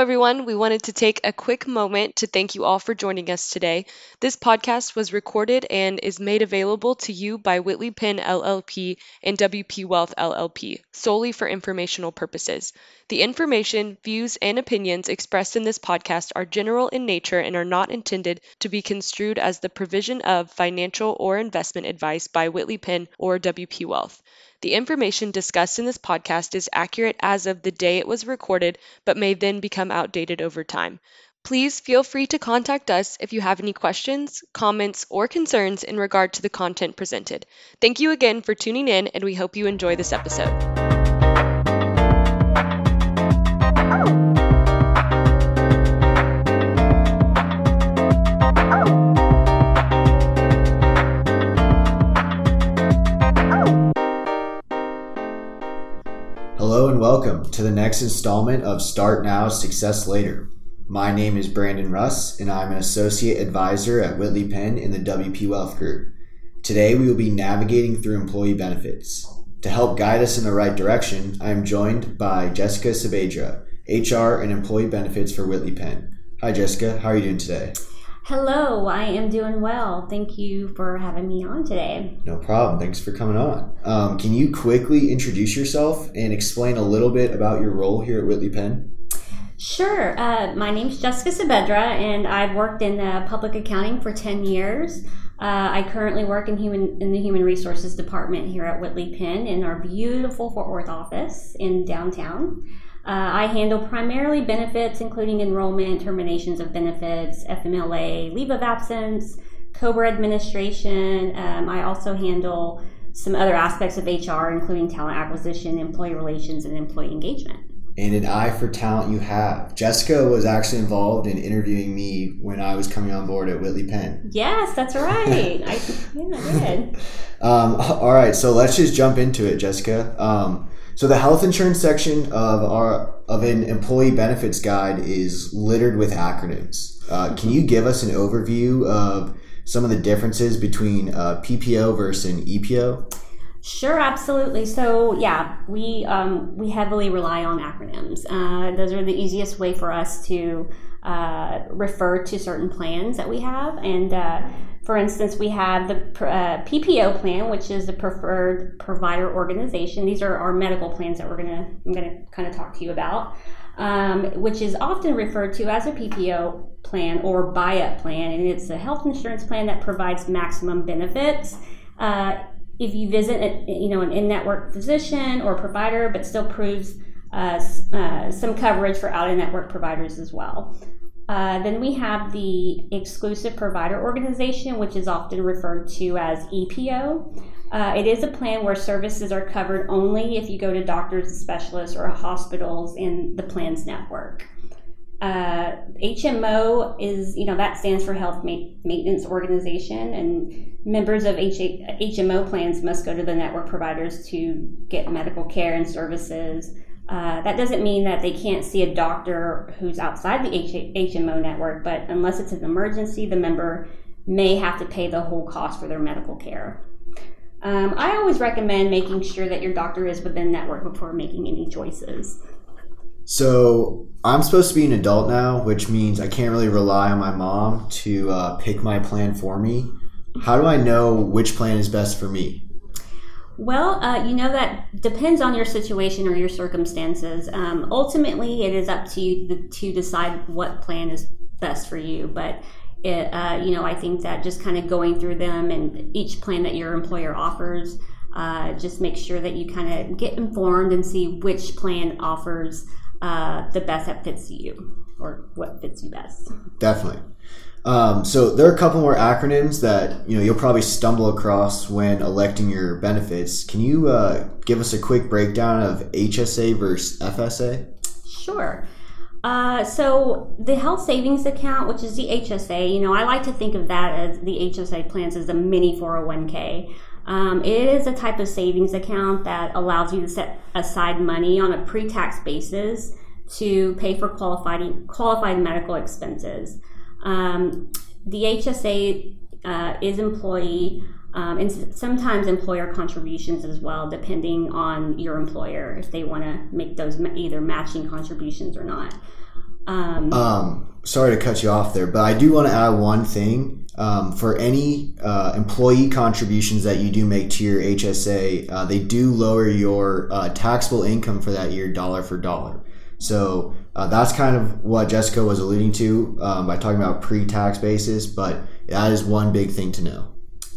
Everyone. We wanted to take a quick moment to thank you all for joining us today. This podcast was recorded and is made available to you by Whitley Penn LLP and WP Wealth LLP solely for informational purposes. The information, views, and opinions expressed in this podcast are general in nature and are not intended to be construed as the provision of financial or investment advice by Whitley Penn or WP Wealth. The information discussed in this podcast is accurate as of the day it was recorded, but may then become outdated over time. Please feel free to contact us if you have any questions, comments, or concerns in regard to the content presented. Thank you again for tuning in, and we hope you enjoy this episode. To the next installment of Start Now, Success Later. My name is Brandon Russ, and I'm an associate advisor at Whitley Penn in the WP Wealth Group. Today, we will be navigating through employee benefits. To help guide us in the right direction, I am joined by Jessica Saavedra, HR and Employee Benefits for Whitley Penn. Hi, Jessica. How are you doing today? Hello, I am doing well. Thank you for having me on today. No problem. Thanks for coming on. Um, can you quickly introduce yourself and explain a little bit about your role here at Whitley Penn? Sure. Uh, my is Jessica Saavedra, and I've worked in uh, public accounting for 10 years. Uh, I currently work in human in the human resources department here at Whitley Penn in our beautiful Fort Worth office in downtown. Uh, I handle primarily benefits, including enrollment, terminations of benefits, FMLA, leave of absence, COBRA administration. Um, I also handle some other aspects of HR, including talent acquisition, employee relations, and employee engagement. And an eye for talent you have. Jessica was actually involved in interviewing me when I was coming on board at Whitley Penn. Yes, that's right. I, yeah, I did. Um, all right, so let's just jump into it, Jessica. Um, so the health insurance section of our of an employee benefits guide is littered with acronyms. Uh, can you give us an overview of some of the differences between uh, PPO versus an EPO? Sure, absolutely. So yeah, we um, we heavily rely on acronyms. Uh, those are the easiest way for us to uh, refer to certain plans that we have, and uh, for instance, we have the uh, PPO plan, which is the preferred provider organization. These are our medical plans that we're gonna I'm gonna kind of talk to you about, um, which is often referred to as a PPO plan or buy-up plan, and it's a health insurance plan that provides maximum benefits. Uh, if you visit, a, you know, an in-network physician or provider, but still proves uh, uh, some coverage for out-of-network providers as well. Uh, then we have the exclusive provider organization, which is often referred to as EPO. Uh, it is a plan where services are covered only if you go to doctors and specialists or hospitals in the plan's network. Uh, HMO is, you know, that stands for Health Ma- Maintenance Organization, and members of H- HMO plans must go to the network providers to get medical care and services. Uh, that doesn't mean that they can't see a doctor who's outside the H- HMO network, but unless it's an emergency, the member may have to pay the whole cost for their medical care. Um, I always recommend making sure that your doctor is within network before making any choices. So I'm supposed to be an adult now, which means I can't really rely on my mom to uh, pick my plan for me. How do I know which plan is best for me? Well, uh, you know, that depends on your situation or your circumstances. Um, ultimately, it is up to you to decide what plan is best for you. But, it, uh, you know, I think that just kind of going through them and each plan that your employer offers, uh, just make sure that you kind of get informed and see which plan offers uh, the best that fits you or what fits you best. Definitely. Um, so there are a couple more acronyms that you know you'll probably stumble across when electing your benefits. Can you uh, give us a quick breakdown of HSA versus FSA? Sure. Uh, so the health savings account, which is the HSA, you know, I like to think of that as the HSA plans as a mini 401k. Um, it is a type of savings account that allows you to set aside money on a pre-tax basis to pay for qualified qualified medical expenses. Um, the HSA uh, is employee um, and sometimes employer contributions as well, depending on your employer if they want to make those either matching contributions or not. Um, Um, sorry to cut you off there, but I do want to add one thing. Um, for any uh, employee contributions that you do make to your HSA, uh, they do lower your uh, taxable income for that year dollar for dollar. So uh, that's kind of what Jessica was alluding to um, by talking about pre-tax basis, but that is one big thing to know.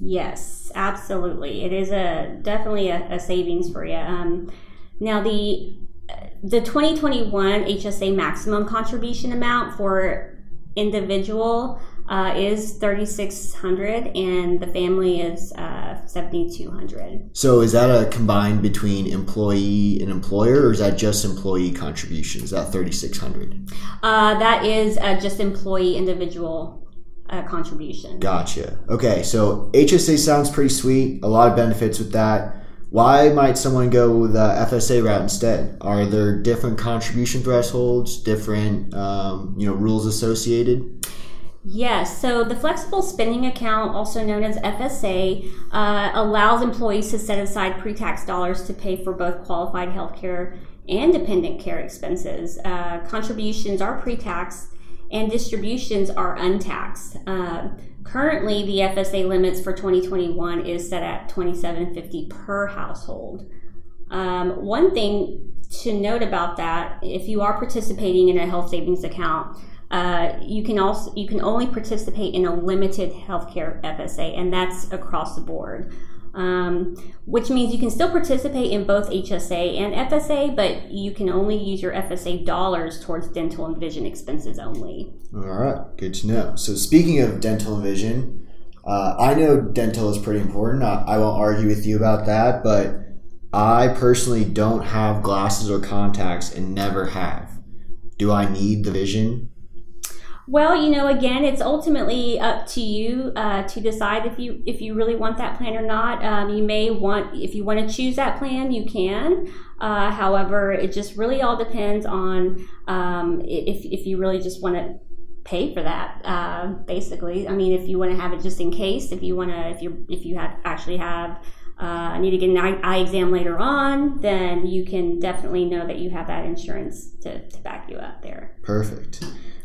Yes, absolutely. It is a definitely a, a savings for you. Um, now the the 2021 HSA maximum contribution amount for individual uh, is 3600 and the family is uh, 7200 So is that a combined between employee and employer, or is that just employee contributions? That thirty six hundred. uh, that is uh, just employee individual uh, contribution Gotcha. Okay, so HSA sounds pretty sweet. A lot of benefits with that. Why might someone go the FSA route instead? Are there different contribution thresholds, different um, you know rules associated? Yes, so the flexible spending account, also known as FSA, uh, allows employees to set aside pre tax dollars to pay for both qualified health care and dependent care expenses. Uh, contributions are pre tax and distributions are untaxed. Uh, currently, the FSA limits for 2021 is set at 2750 per household. Um, one thing to note about that, if you are participating in a health savings account, uh, you can also you can only participate in a limited healthcare FSA, and that's across the board. Um, which means you can still participate in both HSA and FSA, but you can only use your FSA dollars towards dental and vision expenses only. All right, good to know. So speaking of dental and vision, uh, I know dental is pretty important. I, I won't argue with you about that, but I personally don't have glasses or contacts and never have. Do I need the vision? Well, you know, again, it's ultimately up to you uh, to decide if you if you really want that plan or not. Um, you may want, if you want to choose that plan, you can. Uh, however, it just really all depends on um, if if you really just want to pay for that. Uh, basically, I mean, if you want to have it just in case, if you want to, if you if you have actually have. Uh, need to get an eye, eye exam later on, then you can definitely know that you have that insurance to, to back you up there. Perfect.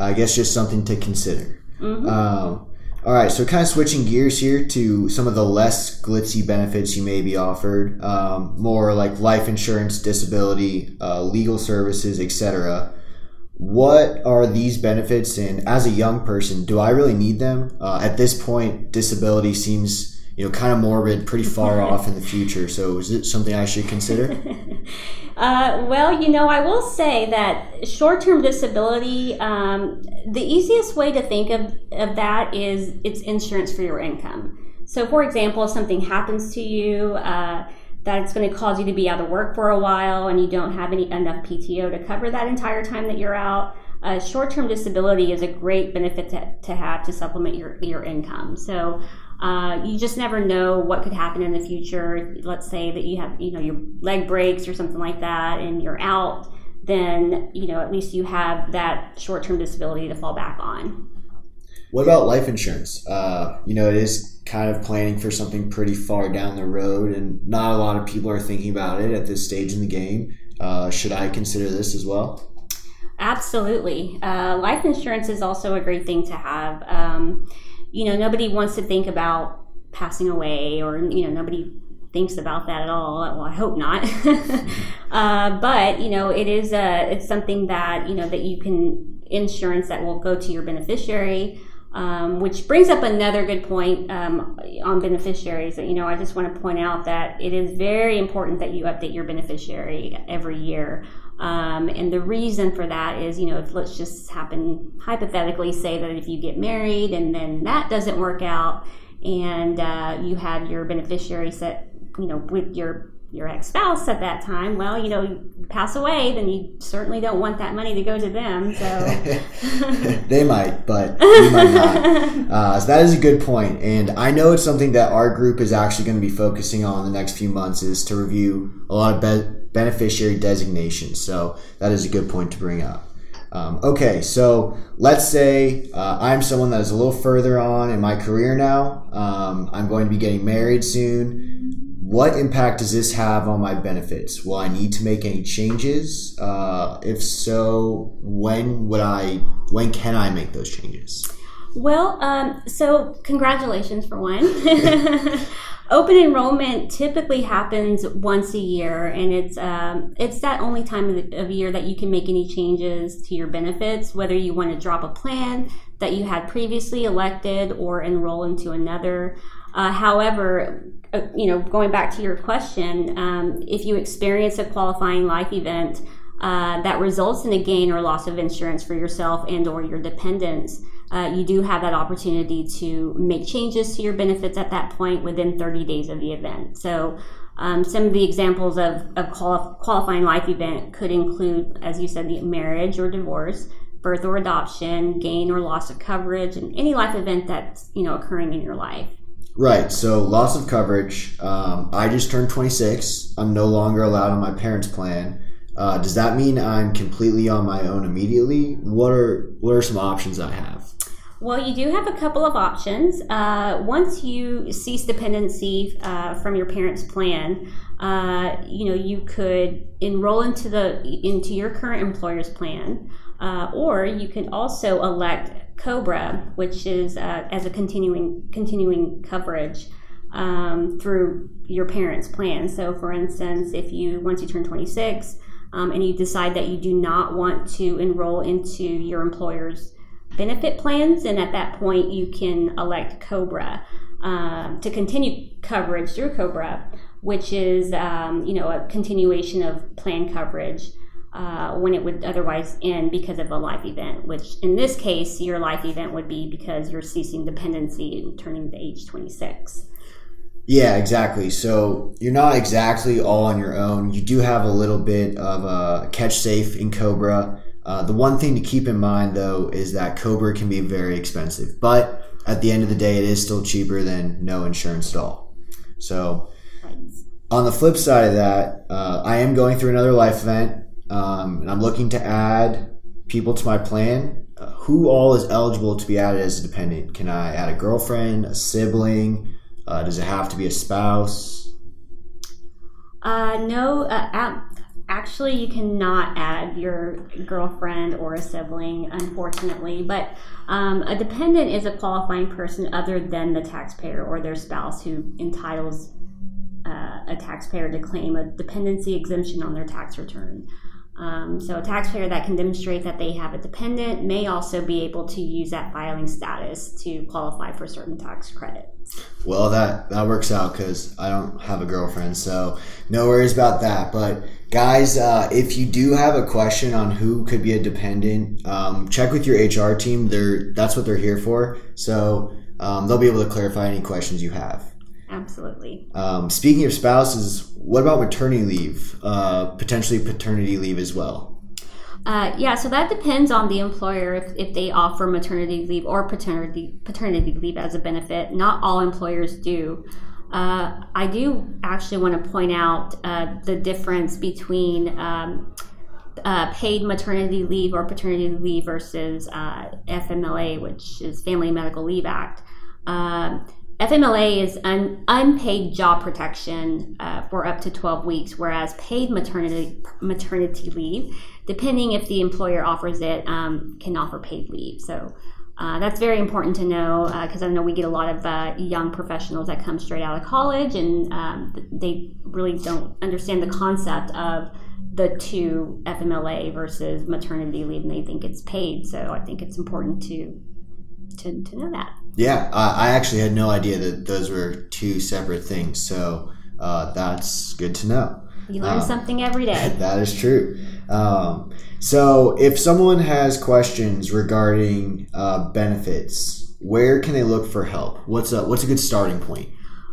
I guess just something to consider. Mhm. Um, all right, so kind of switching gears here to some of the less glitzy benefits you may be offered, um, more like life insurance, disability, uh, legal services, etc. What are these benefits, and as a young person, do I really need them? Uh, at this point, disability seems you know kind of morbid, pretty far off in the future. So, is it something I should consider? Uh, well, you know, I will say that short term disability, um, the easiest way to think of, of that is it's insurance for your income. So, for example, if something happens to you, uh, that it's going to cause you to be out of work for a while and you don't have any enough PTO to cover that entire time that you're out, uh, short-term disability is a great benefit to, to have to supplement your, your income. So uh, you just never know what could happen in the future. Let's say that you have, you know, your leg breaks or something like that and you're out, then, you know, at least you have that short-term disability to fall back on. What about life insurance? Uh, you know, it is kind of planning for something pretty far down the road, and not a lot of people are thinking about it at this stage in the game. Uh, should I consider this as well? Absolutely. Uh, life insurance is also a great thing to have. Um, you know, nobody wants to think about passing away, or, you know, nobody thinks about that at all. Well, I hope not. uh, but, you know, it is a, it's something that, you know, that you can insurance that will go to your beneficiary. Um, which brings up another good point um, on beneficiaries. That you know, I just want to point out that it is very important that you update your beneficiary every year. Um, and the reason for that is, you know, if let's just happen hypothetically say that if you get married and then that doesn't work out, and uh, you had your beneficiary set, you know, with your your ex spouse at that time, well, you know, you pass away, then you certainly don't want that money to go to them. So they might, but you might not. Uh, so that is a good point, and I know it's something that our group is actually going to be focusing on the next few months is to review a lot of be- beneficiary designations. So that is a good point to bring up. Um, okay, so let's say uh, I'm someone that is a little further on in my career now. Um, I'm going to be getting married soon. What impact does this have on my benefits? Will I need to make any changes? Uh, if so, when would I? When can I make those changes? Well, um, so congratulations for one. Open enrollment typically happens once a year, and it's um, it's that only time of, the, of year that you can make any changes to your benefits, whether you want to drop a plan that you had previously elected or enroll into another. Uh, however, uh, you know, going back to your question, um, if you experience a qualifying life event uh, that results in a gain or loss of insurance for yourself and or your dependents, uh, you do have that opportunity to make changes to your benefits at that point within 30 days of the event. So. Um, some of the examples of, quali- qualifying life event could include, as you said, the marriage or divorce, birth or adoption, gain or loss of coverage, and any life event that's you know occurring in your life. Right. So loss of coverage. Um, I just turned 26. I'm no longer allowed on my parents' plan. Uh, does that mean I'm completely on my own immediately? What are what are some options I have? Well, you do have a couple of options. Uh, once you cease dependency uh, from your parents' plan, uh, you know you could enroll into the into your current employer's plan, uh, or you can also elect Cobra, which is uh, as a continuing continuing coverage um, through your parents' plan. So, for instance, if you once you turn 26 um, and you decide that you do not want to enroll into your employer's benefit plans, and at that point you can elect Cobra um, to continue coverage through Cobra, which is um, you know a continuation of plan coverage uh, when it would otherwise end because of a life event, which in this case, your life event would be because you're ceasing dependency and turning to age 26. Yeah, exactly. So you're not exactly all on your own. You do have a little bit of a catch safe in Cobra. Uh, the one thing to keep in mind, though, is that Cobra can be very expensive, but at the end of the day, it is still cheaper than no insurance at all. So, on the flip side of that, uh, I am going through another life event um, and I'm looking to add people to my plan. Uh, who all is eligible to be added as a dependent? Can I add a girlfriend, a sibling? Uh, does it have to be a spouse? Uh, no, uh, actually, you cannot add your girlfriend or a sibling, unfortunately. But um, a dependent is a qualifying person other than the taxpayer or their spouse who entitles uh, a taxpayer to claim a dependency exemption on their tax return. Um, so, a taxpayer that can demonstrate that they have a dependent may also be able to use that filing status to qualify for certain tax credits. Well, that that works out because I don't have a girlfriend, so no worries about that. But guys, uh, if you do have a question on who could be a dependent, um, check with your HR team. They're that's what they're here for. So um, they'll be able to clarify any questions you have. Absolutely. Um, speaking of spouses, what about maternity leave? Uh, potentially paternity leave as well. Uh, yeah, so that depends on the employer if, if they offer maternity leave or paternity paternity leave as a benefit. Not all employers do. Uh, I do actually want to point out uh, the difference between um, uh, paid maternity leave or paternity leave versus uh, FMLA, which is Family Medical Leave Act. FMLA is un, unpaid job protection uh, for up to 12 weeks, whereas paid maternity maternity leave, depending if the employer offers it, um, can offer paid leave. So uh, that's very important to know because uh, I know we get a lot of uh, young professionals that come straight out of college and um, they really don't understand the concept of the two FMLA versus maternity leave, and they think it's paid. So I think it's important to to, to know that. Yeah, I, I actually had no idea that those were two separate things. So uh, that's good to know. You learn um, something every day. That is true. Um, so, if someone has questions regarding uh, benefits, where can they look for help? What's a what's a good starting point?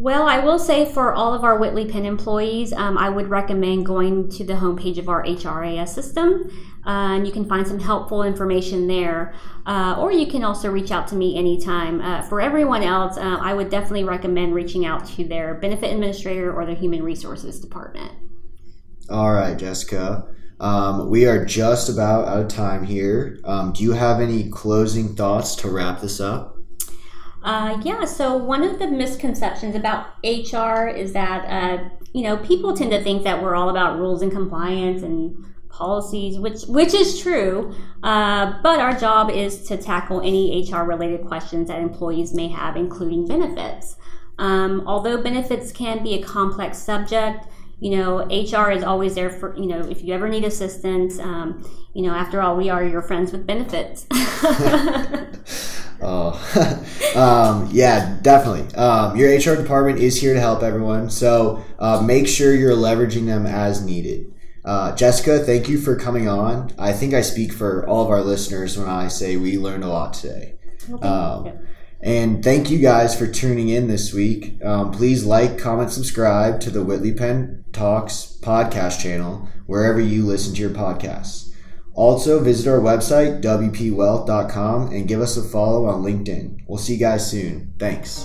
Well, I will say for all of our Whitley Penn employees, um, I would recommend going to the homepage of our HRIS system, uh, and you can find some helpful information there. Uh, or you can also reach out to me anytime. Uh, for everyone else, uh, I would definitely recommend reaching out to their benefit administrator or their human resources department. All right, Jessica. Um, we are just about out of time here. Um, do you have any closing thoughts to wrap this up? Uh, yeah, so one of the misconceptions about HR is that, uh, you know, people tend to think that we're all about rules and compliance and policies, which which is true. Uh, but our job is to tackle any HR related questions that employees may have, including benefits. Um, although benefits can be a complex subject, you know, HR is always there for, you know, if you ever need assistance. Um, you know, after all, we are your friends with benefits. oh, um, yeah, definitely. Um, your HR department is here to help everyone. So uh, make sure you're leveraging them as needed. Uh, Jessica, thank you for coming on. I think I speak for all of our listeners when I say we learned a lot today. Um, and thank you guys for tuning in this week. Um, please like, comment, subscribe to the Whitley Penn Talks podcast channel wherever you listen to your podcasts. Also, visit our website, WPWealth.com, and give us a follow on LinkedIn. We'll see you guys soon. Thanks.